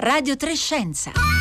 Radio Trescenza.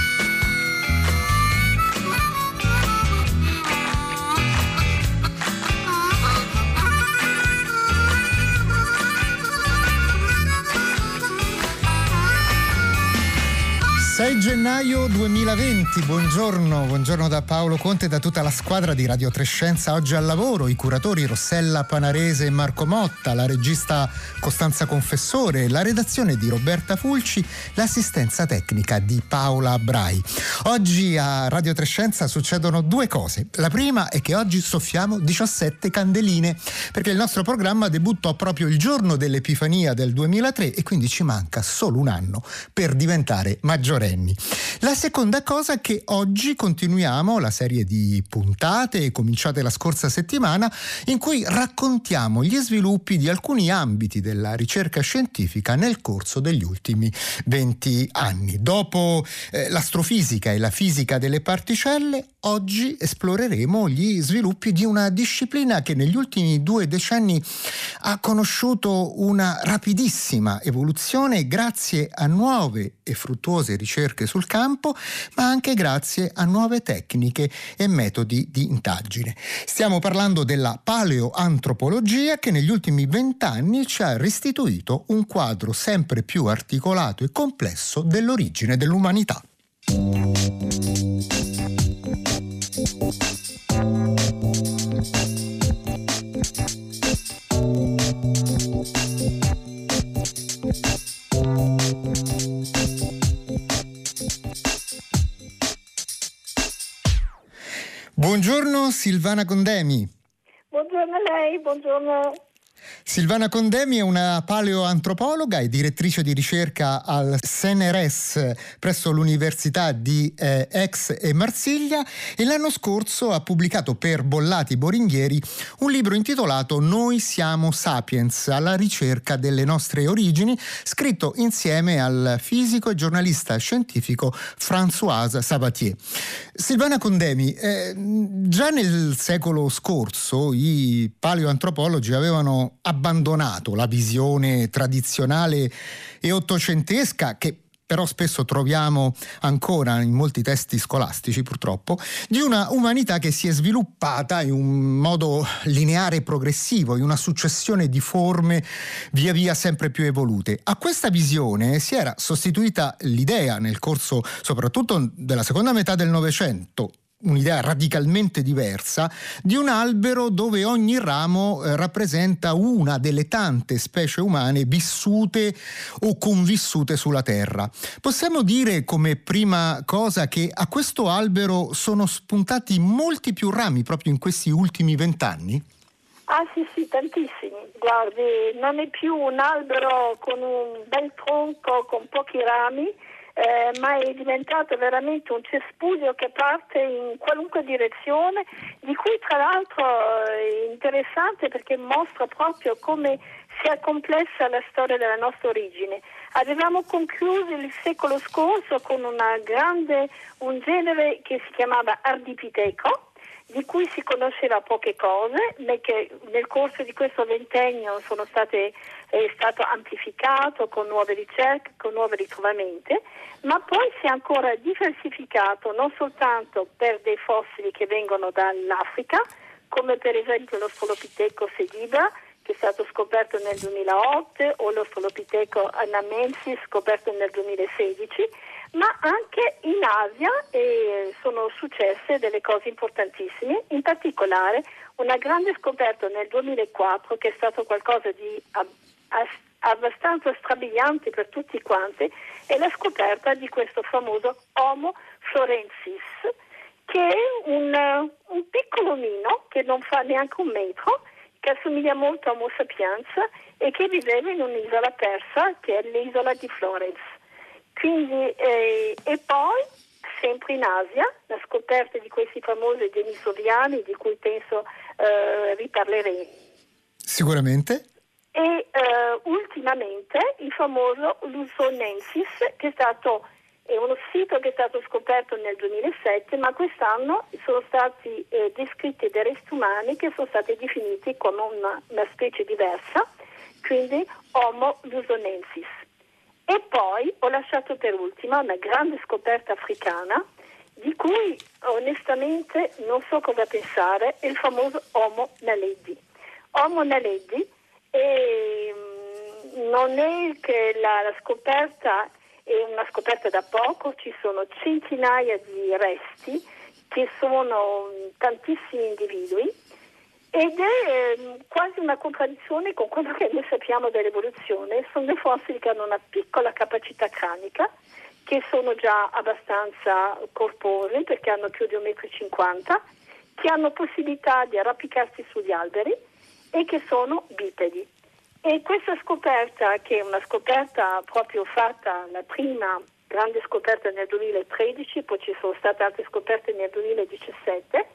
6 gennaio 2020, buongiorno, buongiorno da Paolo Conte e da tutta la squadra di Radio Trescenza. Oggi al lavoro i curatori Rossella Panarese e Marco Motta, la regista Costanza Confessore, la redazione di Roberta Fulci, l'assistenza tecnica di Paola Brai. Oggi a Radio Trescenza succedono due cose. La prima è che oggi soffiamo 17 candeline, perché il nostro programma debuttò proprio il giorno dell'Epifania del 2003 e quindi ci manca solo un anno per diventare maggiore minorenni. La seconda cosa è che oggi continuiamo la serie di puntate cominciate la scorsa settimana in cui raccontiamo gli sviluppi di alcuni ambiti della ricerca scientifica nel corso degli ultimi 20 anni. Dopo eh, l'astrofisica e la fisica delle particelle, oggi esploreremo gli sviluppi di una disciplina che negli ultimi due decenni ha conosciuto una rapidissima evoluzione grazie a nuove e fruttuose ricerche ricerche sul campo, ma anche grazie a nuove tecniche e metodi di indagine. Stiamo parlando della paleoantropologia che negli ultimi vent'anni ci ha restituito un quadro sempre più articolato e complesso dell'origine dell'umanità. Buongiorno Silvana Condemi. Buongiorno a lei, buongiorno Silvana Condemi è una paleoantropologa e direttrice di ricerca al CNRS presso l'Università di eh, Aix e Marsiglia e l'anno scorso ha pubblicato per Bollati Boringhieri un libro intitolato Noi siamo sapiens, alla ricerca delle nostre origini, scritto insieme al fisico e giornalista scientifico Françoise Sabatier. Silvana Condemi, eh, già nel secolo scorso i paleoantropologi avevano abbandonato la visione tradizionale e ottocentesca che però spesso troviamo ancora in molti testi scolastici purtroppo, di una umanità che si è sviluppata in un modo lineare e progressivo, in una successione di forme via via sempre più evolute. A questa visione si era sostituita l'idea nel corso soprattutto della seconda metà del Novecento un'idea radicalmente diversa di un albero dove ogni ramo eh, rappresenta una delle tante specie umane vissute o convissute sulla Terra. Possiamo dire come prima cosa che a questo albero sono spuntati molti più rami proprio in questi ultimi vent'anni? Ah sì sì, tantissimi. Guardi, non è più un albero con un bel tronco con pochi rami, eh, ma è diventato veramente un cespuglio che parte in qualunque direzione, di cui tra l'altro è interessante perché mostra proprio come sia complessa la storia della nostra origine. Avevamo concluso il secolo scorso con grande, un genere che si chiamava Ardipiteco, di cui si conosceva poche cose, ma che nel corso di questo ventennio state, è stato amplificato con nuove ricerche, con nuovi ritrovamenti, ma poi si è ancora diversificato non soltanto per dei fossili che vengono dall'Africa, come per esempio lo Stolopiteco sediba, che è stato scoperto nel 2008, o lo Stolopiteco anamensis scoperto nel 2016, ma anche in Asia sono successe delle cose importantissime, in particolare una grande scoperta nel 2004 che è stato qualcosa di abbastanza strabiliante per tutti quanti, è la scoperta di questo famoso Homo florensis, che è un, un piccolo omino che non fa neanche un metro, che assomiglia molto a Homo sapiens e che viveva in un'isola persa che è l'isola di Florence. Quindi, eh, e poi, sempre in Asia, la scoperta di questi famosi denisoliani, di cui penso eh, riparleremo. Sicuramente. E eh, ultimamente il famoso Lusonensis, che è stato è uno sito che è stato scoperto nel 2007, ma quest'anno sono stati eh, descritti dei resti umani che sono stati definiti come una, una specie diversa, quindi Homo lusonensis E poi ho lasciato per ultima una grande scoperta africana di cui onestamente non so cosa pensare, è il famoso Homo naledi. Homo naledi è, mm, non è che la, la scoperta è una scoperta da poco, ci sono centinaia di resti che sono mm, tantissimi individui ed è eh, quasi una contraddizione con quello che noi sappiamo dell'evoluzione. Sono dei fossili che hanno una piccola capacità cranica, che sono già abbastanza corposi perché hanno più di 1,50 m, che hanno possibilità di arrampicarsi sugli alberi e che sono bipedi. E questa scoperta, che è una scoperta proprio fatta, la prima grande scoperta nel 2013, poi ci sono state altre scoperte nel 2017,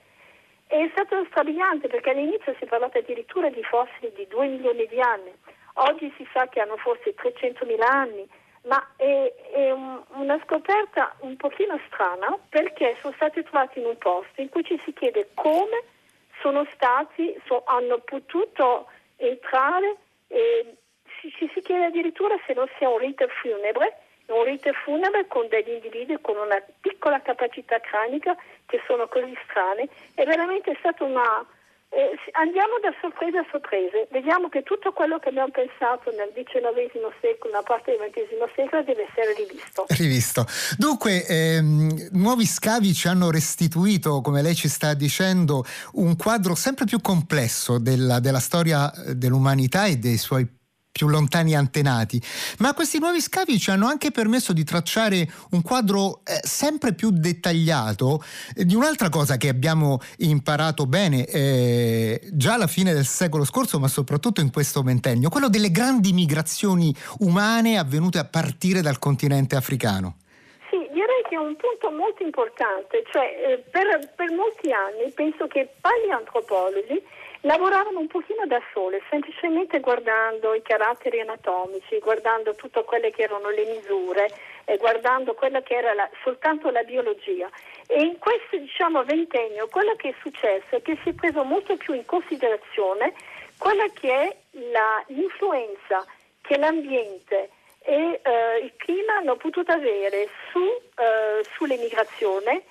è stata strabiliante perché all'inizio si è parlato addirittura di fossili di 2 milioni di anni, oggi si sa che hanno forse 300 mila anni, ma è, è un, una scoperta un pochino strana perché sono stati trovati in un posto in cui ci si chiede come sono stati, so, hanno potuto entrare e ci, ci si chiede addirittura se non sia un rito funebre, un rito funebre con degli individui con una piccola capacità cranica che sono così strane. È veramente stata una, eh, andiamo da sorpresa a sorprese, vediamo che tutto quello che abbiamo pensato nel XIX secolo, una parte del XX secolo, deve essere rivisto. Rivisto. Dunque, ehm, nuovi scavi ci hanno restituito, come lei ci sta dicendo, un quadro sempre più complesso della, della storia dell'umanità e dei suoi più lontani antenati, ma questi nuovi scavi ci hanno anche permesso di tracciare un quadro eh, sempre più dettagliato eh, di un'altra cosa che abbiamo imparato bene eh, già alla fine del secolo scorso, ma soprattutto in questo ventennio, quello delle grandi migrazioni umane avvenute a partire dal continente africano. Sì, direi che è un punto molto importante, cioè eh, per, per molti anni penso che paleantropologi lavoravano un pochino da sole, semplicemente guardando i caratteri anatomici, guardando tutte quelle che erano le misure, eh, guardando quella che era la, soltanto la biologia. E in questo diciamo, ventennio quello che è successo è che si è preso molto più in considerazione quella che è la, l'influenza che l'ambiente e eh, il clima hanno potuto avere su, eh, sull'emigrazione,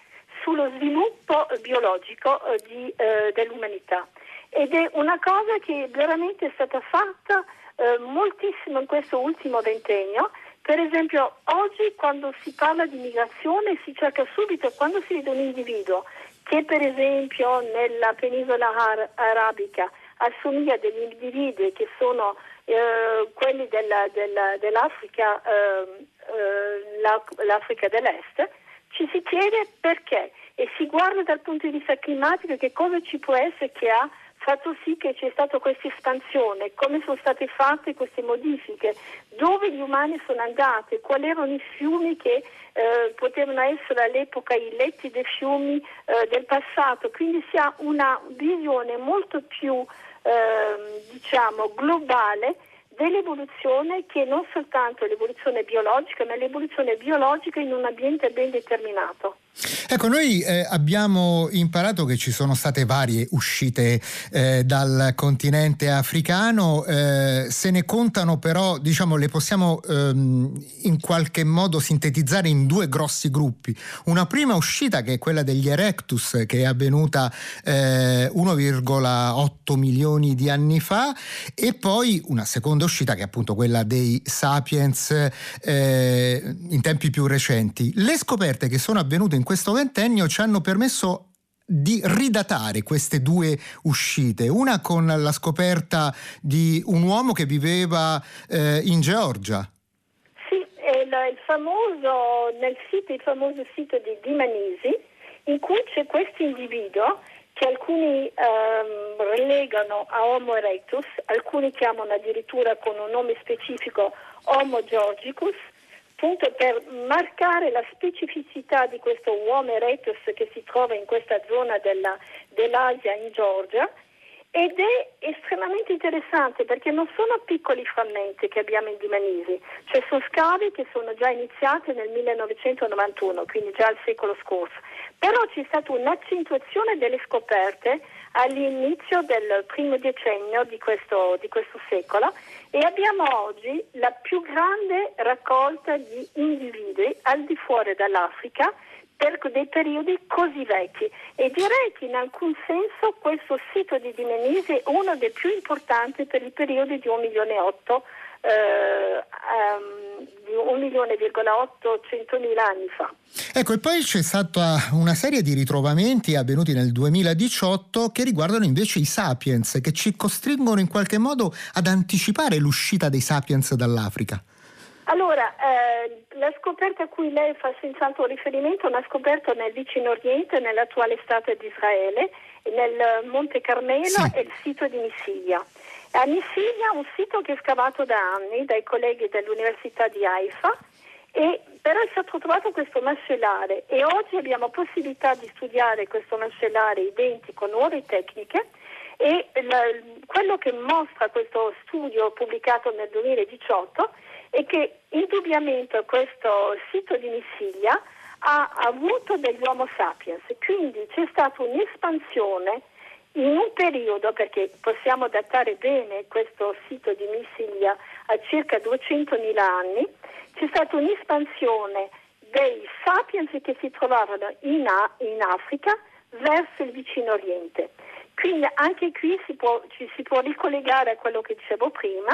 sullo sviluppo biologico eh, di, eh, dell'umanità ed è una cosa che veramente è stata fatta eh, moltissimo in questo ultimo ventennio. Per esempio, oggi quando si parla di migrazione si cerca subito, quando si vede un individuo che per esempio nella penisola ar- arabica assomiglia degli individui che sono eh, quelli della, della, dell'Africa, eh, eh, l'Africa dell'Est, ci si chiede perché e si guarda dal punto di vista climatico che cosa ci può essere che ha fatto sì che c'è stata questa espansione, come sono state fatte queste modifiche, dove gli umani sono andati, quali erano i fiumi che eh, potevano essere all'epoca i letti dei fiumi eh, del passato, quindi si ha una visione molto più eh, diciamo globale dell'evoluzione che non soltanto l'evoluzione biologica, ma l'evoluzione biologica in un ambiente ben determinato. Ecco, noi eh, abbiamo imparato che ci sono state varie uscite eh, dal continente africano, eh, se ne contano però, diciamo, le possiamo ehm, in qualche modo sintetizzare in due grossi gruppi. Una prima uscita che è quella degli Erectus, che è avvenuta 1,8 eh, milioni di anni fa, e poi una seconda uscita che è appunto quella dei Sapiens eh, in tempi più recenti. Le scoperte che sono avvenute in in questo ventennio ci hanno permesso di ridatare queste due uscite, una con la scoperta di un uomo che viveva eh, in Georgia. Sì, il, famoso, nel sito, il famoso sito di Dimanisi, in cui c'è questo individuo che alcuni ehm, relegano a Homo erectus, alcuni chiamano addirittura con un nome specifico Homo georgicus, appunto per marcare la specificità di questo uomo erectus che si trova in questa zona della, dell'Asia in Georgia. Ed è estremamente interessante perché non sono piccoli frammenti che abbiamo in Dimanisi, cioè sono scavi che sono già iniziati nel 1991, quindi già al secolo scorso, però c'è stata un'accentuazione delle scoperte all'inizio del primo decennio di questo, di questo secolo e abbiamo oggi la più grande raccolta di individui al di fuori dall'Africa per dei periodi così vecchi. E direi che in alcun senso questo sito di Dimenisi è uno dei più importanti per i periodi di 1 milione e 8 eh, um, di 1 milione e 800 mila anni fa. Ecco, e poi c'è stata una serie di ritrovamenti avvenuti nel 2018 che riguardano invece i sapiens, che ci costringono in qualche modo ad anticipare l'uscita dei sapiens dall'Africa. Allora, eh, la scoperta a cui lei fa senz'altro riferimento è una scoperta nel vicino Oriente, nell'attuale Stato di Israele, nel Monte Carmelo sì. e il sito di Missilia. A Missilia un sito che è scavato da anni dai colleghi dell'Università di Haifa e però è stato trovato questo mascellare e oggi abbiamo possibilità di studiare questo mascellare identico, nuove tecniche e quello che mostra questo studio pubblicato nel 2018 è che indubbiamente questo sito di Missilia ha avuto degli Homo sapiens, quindi c'è stata un'espansione in un periodo, perché possiamo datare bene questo sito di Missilia a circa 200.000 anni, c'è stata un'espansione dei sapiens che si trovavano in, in Africa verso il vicino Oriente. Quindi anche qui si può, ci si può ricollegare a quello che dicevo prima,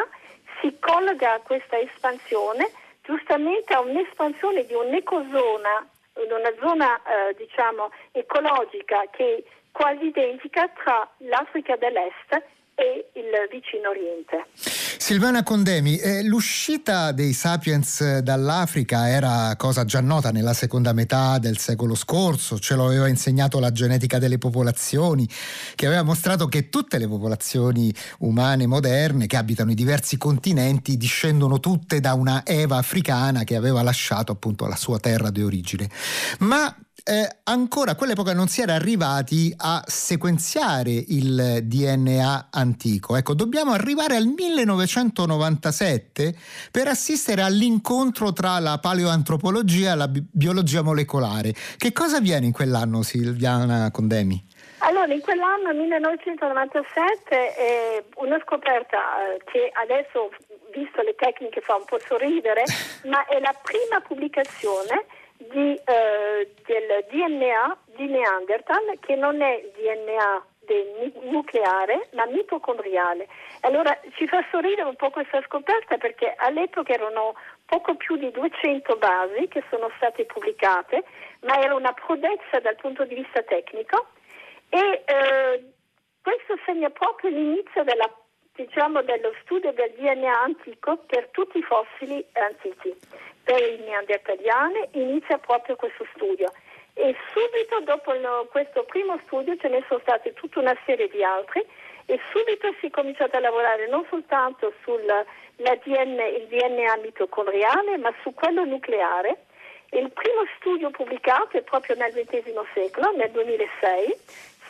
si collega a questa espansione giustamente a un'espansione di un'ecozona, una zona eh, diciamo ecologica che quasi identica tra l'Africa dell'Est e il vicino Oriente. Silvana Condemi, eh, l'uscita dei sapiens dall'Africa era cosa già nota nella seconda metà del secolo scorso, ce lo aveva insegnato la genetica delle popolazioni, che aveva mostrato che tutte le popolazioni umane moderne che abitano i diversi continenti discendono tutte da una Eva africana che aveva lasciato appunto la sua terra di origine. Ma eh, ancora a quell'epoca non si era arrivati a sequenziare il DNA antico. Ecco, dobbiamo arrivare al 1997 per assistere all'incontro tra la paleoantropologia e la bi- biologia molecolare. Che cosa avviene in quell'anno, Silviana Condemi? Allora, in quell'anno, 1997, è una scoperta eh, che adesso, visto le tecniche, fa un po' sorridere, ma è la prima pubblicazione di, eh, del DNA di Neanderthal che non è DNA nucleare ma mitocondriale. Allora ci fa sorridere un po' questa scoperta perché all'epoca erano poco più di 200 basi che sono state pubblicate, ma era una prodezza dal punto di vista tecnico e eh, questo segna proprio l'inizio della, diciamo, dello studio del DNA antico per tutti i fossili antichi per i neandertaliani inizia proprio questo studio e subito dopo lo, questo primo studio ce ne sono state tutta una serie di altri e subito si è cominciato a lavorare non soltanto sul DNA, il DNA mitocondriale ma su quello nucleare. Il primo studio pubblicato è proprio nel XX secolo, nel 2006,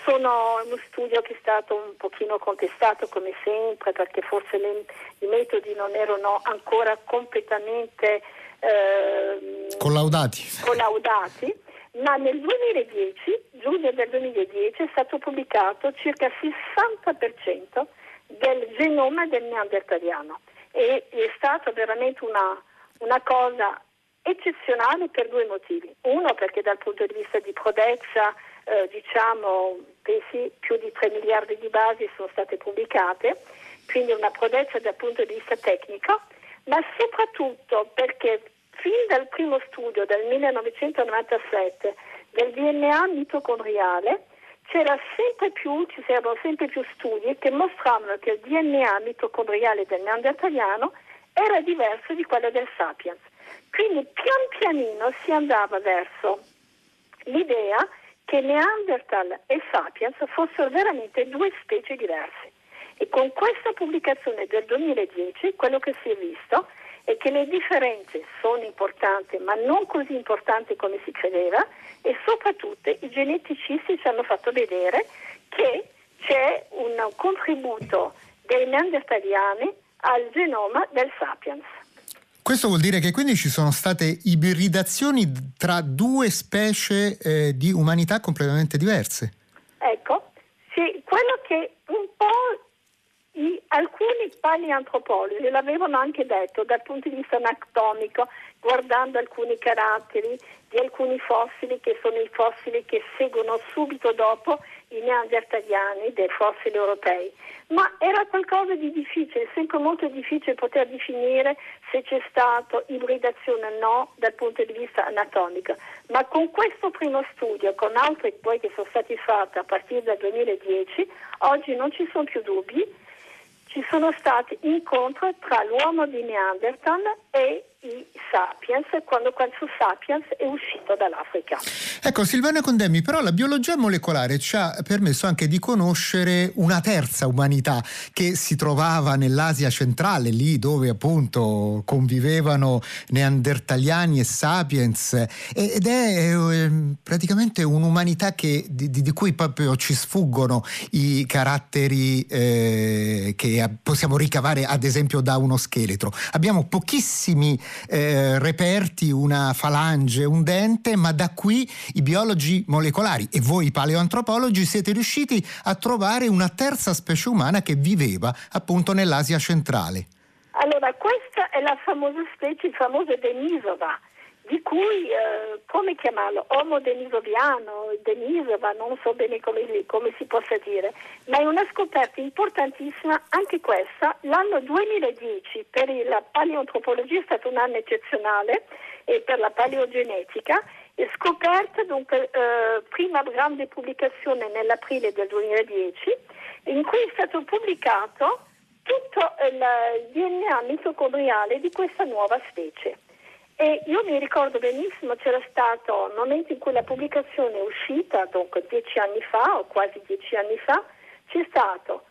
sono uno studio che è stato un pochino contestato come sempre perché forse le, i metodi non erano ancora completamente eh, collaudati. collaudati, ma nel 2010, giugno del 2010, è stato pubblicato circa il 60% del genoma del neandertaliano e è stata veramente una, una cosa eccezionale per due motivi. Uno perché dal punto di vista di prodezza, eh, diciamo, pensi, più di 3 miliardi di basi sono state pubblicate, quindi una prodezza dal punto di vista tecnico ma soprattutto perché fin dal primo studio del 1997 del DNA mitocondriale c'era sempre più, ci c'erano sempre più studi che mostravano che il DNA mitocondriale del neandertaliano era diverso di quello del sapiens. Quindi pian pianino si andava verso l'idea che Neanderthal e Sapiens fossero veramente due specie diverse. E con questa pubblicazione del 2010 quello che si è visto è che le differenze sono importanti, ma non così importanti come si credeva e soprattutto i geneticisti ci hanno fatto vedere che c'è un contributo dei neandertaliani al genoma del sapiens. Questo vuol dire che quindi ci sono state ibridazioni tra due specie eh, di umanità completamente diverse. Ecco, sì, quello che un po' i, alcuni paleantropologi l'avevano anche detto dal punto di vista anatomico, guardando alcuni caratteri di alcuni fossili che sono i fossili che seguono subito dopo i neandertaliani dei fossili europei. Ma era qualcosa di difficile, sempre molto difficile poter definire se c'è stata ibridazione o no dal punto di vista anatomico. Ma con questo primo studio, con altri poi che sono stati fatti a partire dal 2010, oggi non ci sono più dubbi ci sono stati incontri tra l'uomo di Neanderthal e i Sapiens quando questo Sapiens è uscito dall'Africa. Ecco Silvana Condemmi, però la biologia molecolare ci ha permesso anche di conoscere una terza umanità che si trovava nell'Asia centrale, lì dove appunto convivevano neandertaliani e Sapiens ed è eh, praticamente un'umanità che, di, di, cui proprio ci sfuggono i caratteri eh, che possiamo ricavare ad esempio da uno scheletro. Abbiamo pochissimi eh, reperti, una falange, un dente, ma da qui i biologi molecolari e voi paleoantropologi siete riusciti a trovare una terza specie umana che viveva appunto nell'Asia centrale. Allora, questa è la famosa specie, il famoso Denisova di cui, eh, come chiamarlo, Homo denisoviano, Denisova, non so bene come, come, si possa dire, ma è una scoperta importantissima anche questa. L'anno 2010 per la paleoantropologia è stato un anno eccezionale e per la paleogenetica scoperta dunque eh, prima grande pubblicazione nell'aprile del 2010 in cui è stato pubblicato tutto il DNA mitocondriale di questa nuova specie. E io mi ricordo benissimo, c'era stato il momento in cui la pubblicazione è uscita, dunque dieci anni fa o quasi dieci anni fa, c'è stato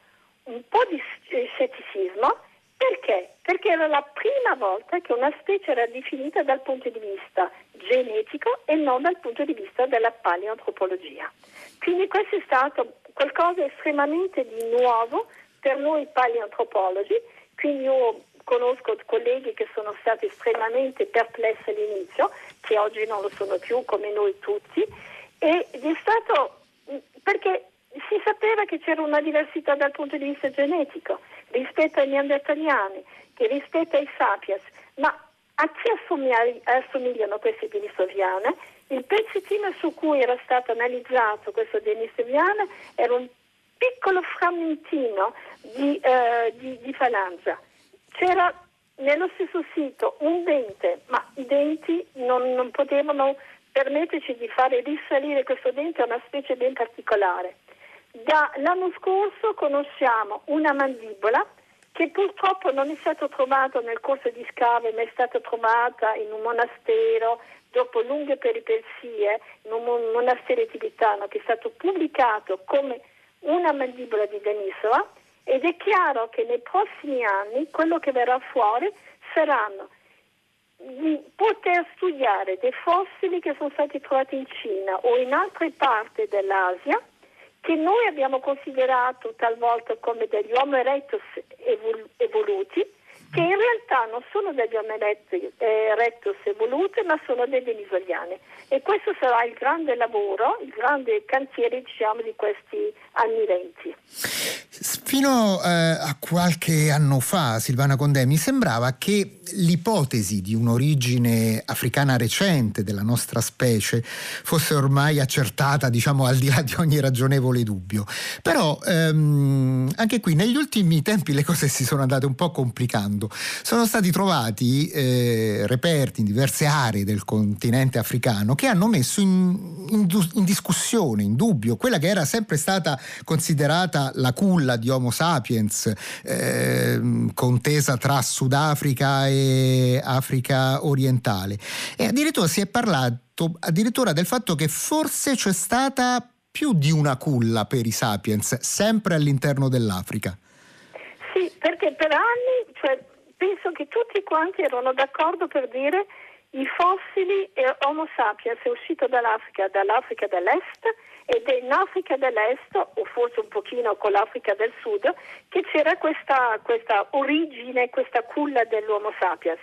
un po' di eh, scetticismo perché? Perché era la prima volta che una specie era definita dal punto di vista genetico e non dal punto di vista della paleoantropologia. Quindi questo è stato qualcosa estremamente di nuovo per noi paleoantropologi, quindi io conosco colleghi che sono stati estremamente perplessi all'inizio, che oggi non lo sono più come noi tutti, ed è stato perché si sapeva che c'era una diversità dal punto di vista genetico rispetto ai neandertaliani, che rispetto ai sapiens, ma a chi assomigliano queste denisoviane? Il pezzettino su cui era stato analizzato questo denisoviano era un piccolo frammentino di, uh, di, di falangia c'era nello stesso sito un dente, ma i denti non, non potevano permetterci di fare risalire questo dente a una specie ben particolare. Dall'anno scorso conosciamo una mandibola che purtroppo non è stata trovata nel corso di scave, ma è stata trovata in un monastero dopo lunghe peripezie, in un monastero tibetano che è stato pubblicato come una mandibola di Denisova ed è chiaro che nei prossimi anni quello che verrà fuori saranno di poter studiare dei fossili che sono stati trovati in Cina o in altre parti dell'Asia che noi abbiamo considerato talvolta come degli Homo erectus evoluti che in realtà non sono degli omeretti eh, rectus evoluti, ma sono dei denisoliani. E questo sarà il grande lavoro, il grande cantiere diciamo, di questi anni venti. Fino eh, a qualche anno fa, Silvana Condè, mi sembrava che l'ipotesi di un'origine africana recente della nostra specie fosse ormai accertata, diciamo, al di là di ogni ragionevole dubbio. Però ehm, anche qui negli ultimi tempi le cose si sono andate un po' complicando. Sono stati trovati eh, reperti in diverse aree del continente africano che hanno messo in, in, in discussione, in dubbio, quella che era sempre stata considerata la culla di Homo sapiens, eh, contesa tra Sudafrica e Africa orientale. E addirittura si è parlato addirittura del fatto che forse c'è stata più di una culla per i sapiens, sempre all'interno dell'Africa. Perché per anni, cioè, penso che tutti quanti erano d'accordo per dire i fossili e Homo sapiens è uscito dall'Africa, dall'Africa dell'Est ed è in Africa dell'Est, o forse un pochino con l'Africa del Sud, che c'era questa, questa origine, questa culla dell'Homo sapiens.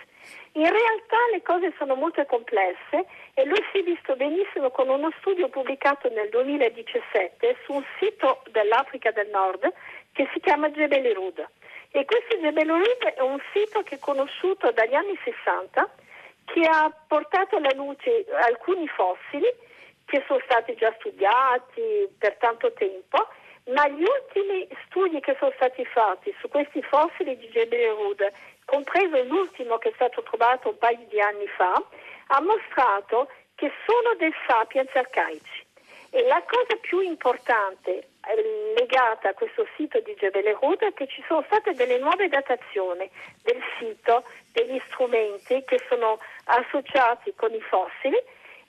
In realtà le cose sono molto complesse e lui si è visto benissimo con uno studio pubblicato nel 2017 su un sito dell'Africa del Nord che si chiama Jebel Rud. E questo Jebel Urid è un sito che è conosciuto dagli anni 60 che ha portato alla luce alcuni fossili che sono stati già studiati per tanto tempo, ma gli ultimi studi che sono stati fatti su questi fossili di Jebel Rud, compreso l'ultimo che è stato trovato un paio di anni fa, ha mostrato che sono dei sapiens arcaici. E la cosa più importante eh, legata a questo sito di Jebel Rud è che ci sono state delle nuove datazioni del sito, degli strumenti che sono associati con i fossili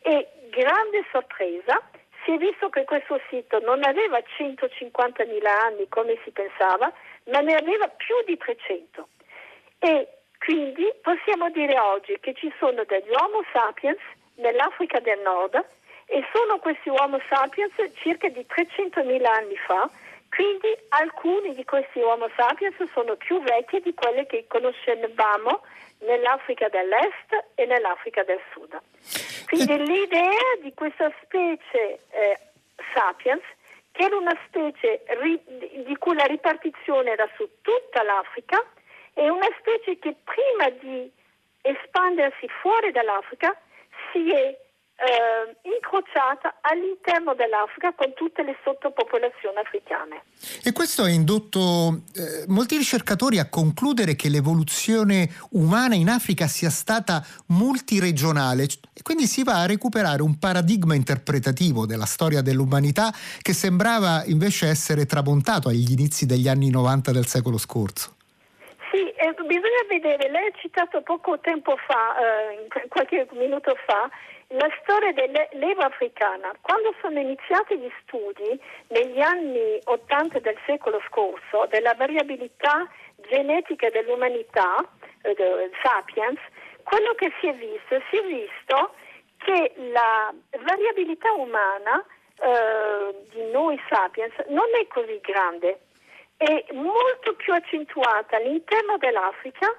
e grande sorpresa si è visto che questo sito non aveva 150.000 anni come si pensava, ma ne aveva più di 300. E quindi possiamo dire oggi che ci sono degli Homo sapiens nell'Africa del Nord e sono questi Homo sapiens circa di 300.000 anni fa, quindi alcuni di questi Homo sapiens sono più vecchi di quelli che conoscevamo nell'Africa dell'Est e nell'Africa del Sud. Quindi l'idea di questa specie eh, sapiens, che era una specie ri- di cui la ripartizione era su tutta l'Africa, è una specie che prima di espandersi fuori dall'Africa si è eh, incrociata all'interno dell'Africa con tutte le sottopopolazioni africane. E questo ha indotto eh, molti ricercatori a concludere che l'evoluzione umana in Africa sia stata multiregionale e quindi si va a recuperare un paradigma interpretativo della storia dell'umanità che sembrava invece essere tramontato agli inizi degli anni 90 del secolo scorso. Sì, eh, bisogna vedere, lei ha citato poco tempo fa, eh, qualche minuto fa, la storia dell'Eva africana, quando sono iniziati gli studi negli anni 80 del secolo scorso della variabilità genetica dell'umanità, eh, sapiens, quello che si è visto, si è visto che la variabilità umana eh, di noi sapiens non è così grande, è molto più accentuata all'interno dell'Africa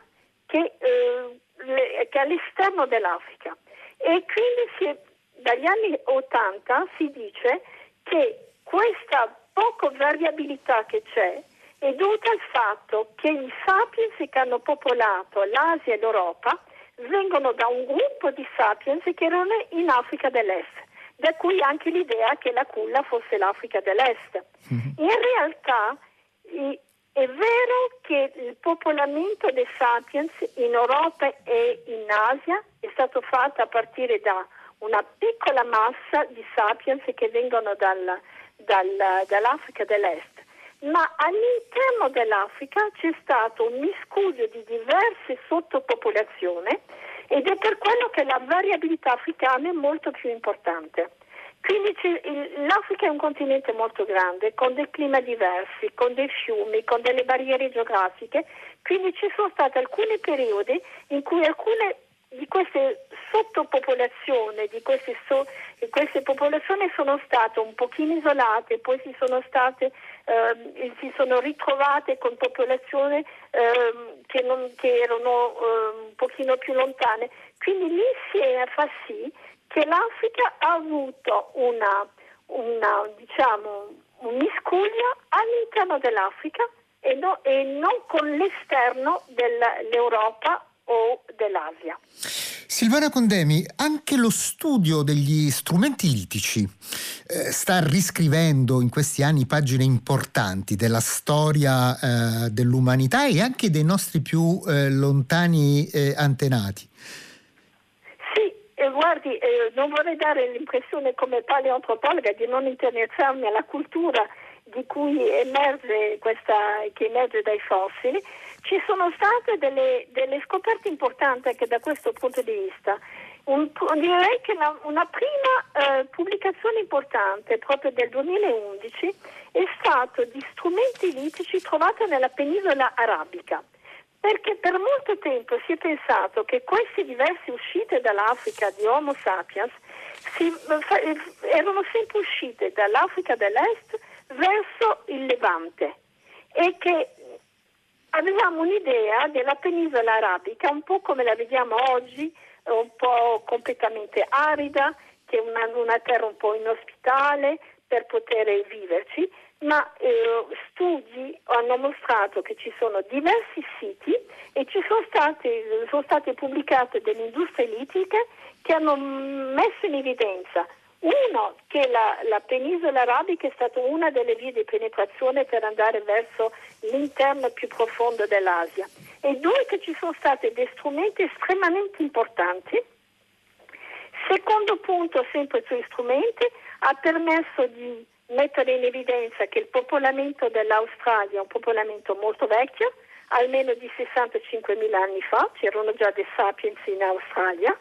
che, eh, che all'esterno dell'Africa. E quindi si, dagli anni 80 si dice che questa poca variabilità che c'è è dovuta al fatto che i sapiens che hanno popolato l'Asia e l'Europa vengono da un gruppo di sapiens che erano in Africa dell'Est, da cui anche l'idea che la culla fosse l'Africa dell'Est. Mm-hmm. In realtà è vero che il popolamento dei sapiens in Europa e in Asia è stato fatto a partire da una piccola massa di sapiens che vengono dal, dal, dall'Africa dell'Est, ma all'interno dell'Africa c'è stato un miscuglio di diverse sottopopolazioni ed è per quello che la variabilità africana è molto più importante. Quindi l'Africa è un continente molto grande, con dei climi diversi, con dei fiumi, con delle barriere geografiche, quindi ci sono stati alcuni periodi in cui alcune di queste sottopopolazioni, di queste, so, queste popolazioni sono state un pochino isolate, poi si sono state eh, si sono ritrovate con popolazioni eh, che, non, che, erano eh, un pochino più lontane. Quindi l'insieme fa sì che l'Africa ha avuto una, una diciamo, un miscuglio all'interno dell'Africa e, no, e non con l'esterno dell'Europa o dell'Asia. Silvana Condemi, anche lo studio degli strumenti litici eh, sta riscrivendo in questi anni pagine importanti della storia eh, dell'umanità e anche dei nostri più eh, lontani eh, antenati. Guardi, eh, non vorrei dare l'impressione come paleoantropologa di non interessarmi alla cultura di cui emerge questa, che emerge dai fossili. Ci sono state delle, delle scoperte importanti anche da questo punto di vista. Un, direi che una, una prima eh, pubblicazione importante proprio del 2011 è stata di strumenti litici trovati nella penisola arabica. Perché per molto tempo si è pensato che queste diverse uscite dall'Africa di Homo sapiens si, erano sempre uscite dall'Africa dell'Est verso il Levante e che avevamo un'idea della penisola arabica un po' come la vediamo oggi, un po' completamente arida, che è una, una terra un po' inospitale per poter viverci, ma eh, studi hanno mostrato che ci sono diversi siti e ci sono state, sono state pubblicate delle industrie litiche che hanno messo in evidenza uno, che la, la, penisola arabica è stata una delle vie di penetrazione per andare verso l'interno più profondo dell'Asia e due, che ci sono stati dei strumenti estremamente importanti. Secondo punto, sempre sugli strumenti, ha permesso di mettere in evidenza che il popolamento dell'Australia è un popolamento molto vecchio, almeno di 65.000 anni fa, c'erano già dei sapiens in Australia.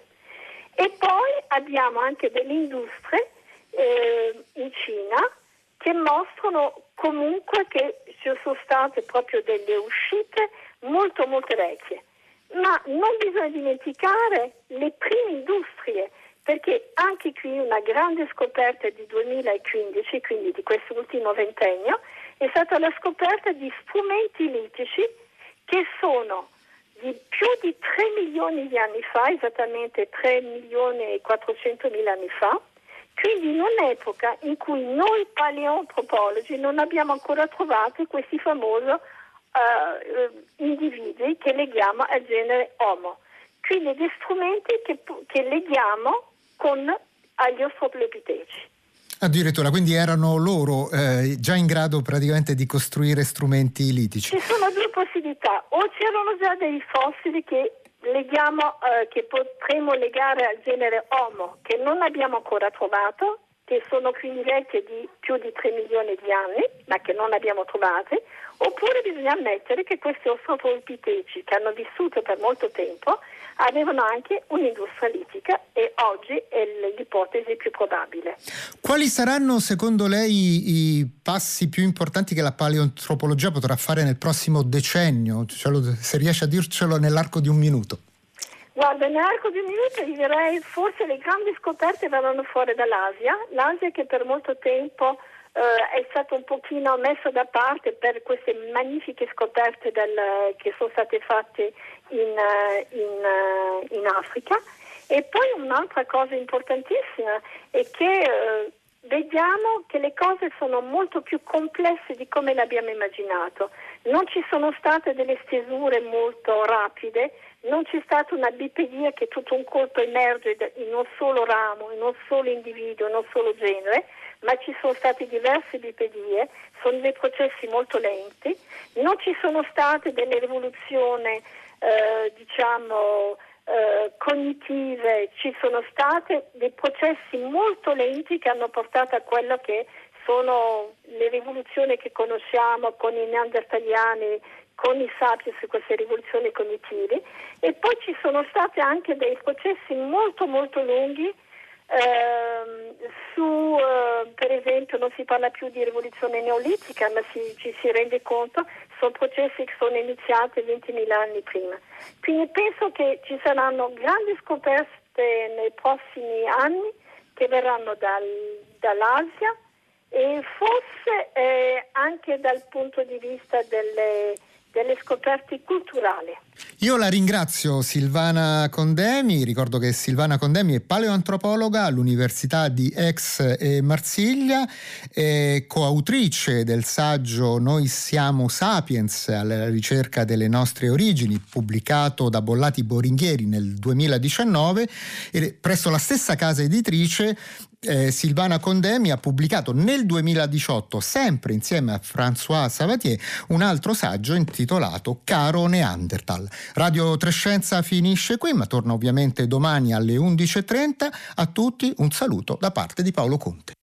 E poi abbiamo anche delle industrie eh, in Cina che mostrano comunque che ci sono state proprio delle uscite molto molto vecchie. Ma non bisogna dimenticare le prime industrie perché anche qui una grande scoperta di 2015, quindi di quest'ultimo ventennio, è stata la scoperta di strumenti litici che sono di più di 3 milioni di anni fa, esattamente 3 milioni e 400 mila anni fa, quindi in un'epoca in cui noi paleoantropologi non abbiamo ancora trovato questi famosi uh, individui che leghiamo al genere Homo. Quindi dei strumenti che, che leghiamo con agli ostroblepiteci. Addirittura, quindi erano loro eh, già in grado praticamente di costruire strumenti litici. Ci sono due possibilità, o c'erano già dei fossili che, leghiamo, eh, che potremmo legare al genere Homo, che non abbiamo ancora trovato, che sono quindi vecchie di più di 3 milioni di anni, ma che non abbiamo trovate, oppure bisogna ammettere che questi ostrofolpiteci che hanno vissuto per molto tempo avevano anche un'industria litica e oggi è l'ipotesi più probabile. Quali saranno secondo lei i passi più importanti che la paleoantropologia potrà fare nel prossimo decennio? Se riesce a dircelo nell'arco di un minuto. Guarda, nell'arco di un minuto io direi forse le grandi scoperte verranno fuori dall'Asia, l'Asia che per molto tempo eh, è stato un pochino messo da parte per queste magnifiche scoperte del, che sono state fatte in, eh, in, eh, in, Africa. E poi un'altra cosa importantissima è che eh, vediamo che le cose sono molto più complesse di come le abbiamo immaginato. Non ci sono state delle stesure molto rapide, non c'è stata una bipedia che tutto un colpo emerge in un solo ramo, in un solo individuo, in un solo genere, ma ci sono state diverse bipedie, sono dei processi molto lenti, non ci sono state delle rivoluzioni eh, diciamo eh, cognitive, ci sono stati dei processi molto lenti che hanno portato a quello che sono le rivoluzioni che conosciamo con i neandertaliani, con i sapiens, queste rivoluzioni cognitive. E poi ci sono stati anche dei processi molto molto lunghi eh, su, eh, per esempio, non si parla più di rivoluzione neolitica, ma si, ci si rende conto, sono processi che sono iniziati 20.000 anni prima. Quindi penso che ci saranno grandi scoperte nei prossimi anni che verranno dal, dall'Asia e forse eh, anche dal punto di vista delle delle scoperte culturali. Io la ringrazio Silvana Condemi, ricordo che Silvana Condemi è paleoantropologa all'Università di Aix e Marsiglia, è coautrice del saggio Noi siamo sapiens alla ricerca delle nostre origini, pubblicato da Bollati Boringhieri nel 2019 e presso la stessa casa editrice eh, Silvana Condemi ha pubblicato nel 2018, sempre insieme a François Savatier, un altro saggio intitolato Caro Neanderthal. Radio Trescenza finisce qui, ma torna ovviamente domani alle 11.30. A tutti un saluto da parte di Paolo Conte.